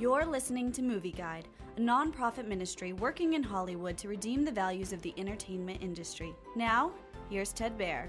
You're listening to Movie Guide, a nonprofit ministry working in Hollywood to redeem the values of the entertainment industry. Now, here's Ted Baehr.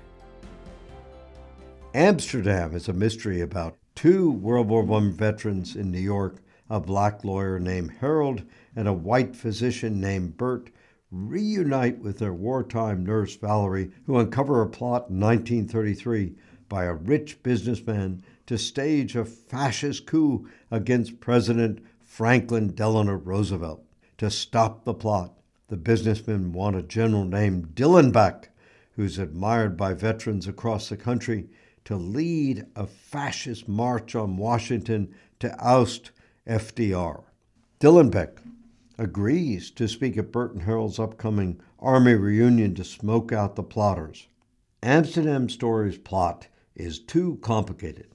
Amsterdam is a mystery about two World War I veterans in New York, a black lawyer named Harold and a white physician named Burt, reunite with their wartime nurse Valerie, who uncover a plot in 1933 by a rich businessman to stage a fascist coup against President Franklin Delano Roosevelt. To stop the plot, the businessmen want a general named Dillenbeck, who's admired by veterans across the country, to lead a fascist march on Washington to oust FDR. Dillenbeck agrees to speak at Burt and Harold's upcoming Army reunion to smoke out the plotters. Amsterdam Story's plot is too complicated.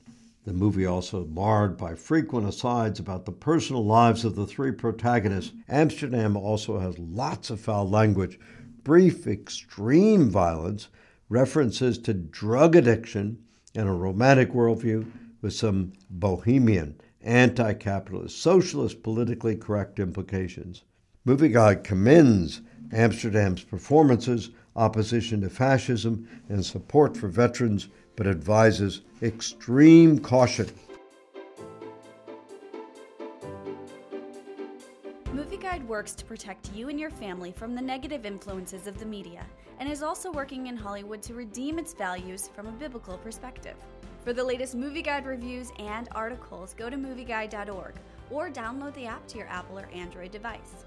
The movie also marred by frequent asides about the personal lives of the three protagonists. Amsterdam also has lots of foul language, brief extreme violence, references to drug addiction, and a romantic worldview with some bohemian, anti capitalist, socialist, politically correct implications. Movie Guide commends Amsterdam's performances, opposition to fascism, and support for veterans but advises extreme caution. Movie Guide works to protect you and your family from the negative influences of the media and is also working in Hollywood to redeem its values from a biblical perspective. For the latest Movie Guide reviews and articles, go to movieguide.org or download the app to your Apple or Android device.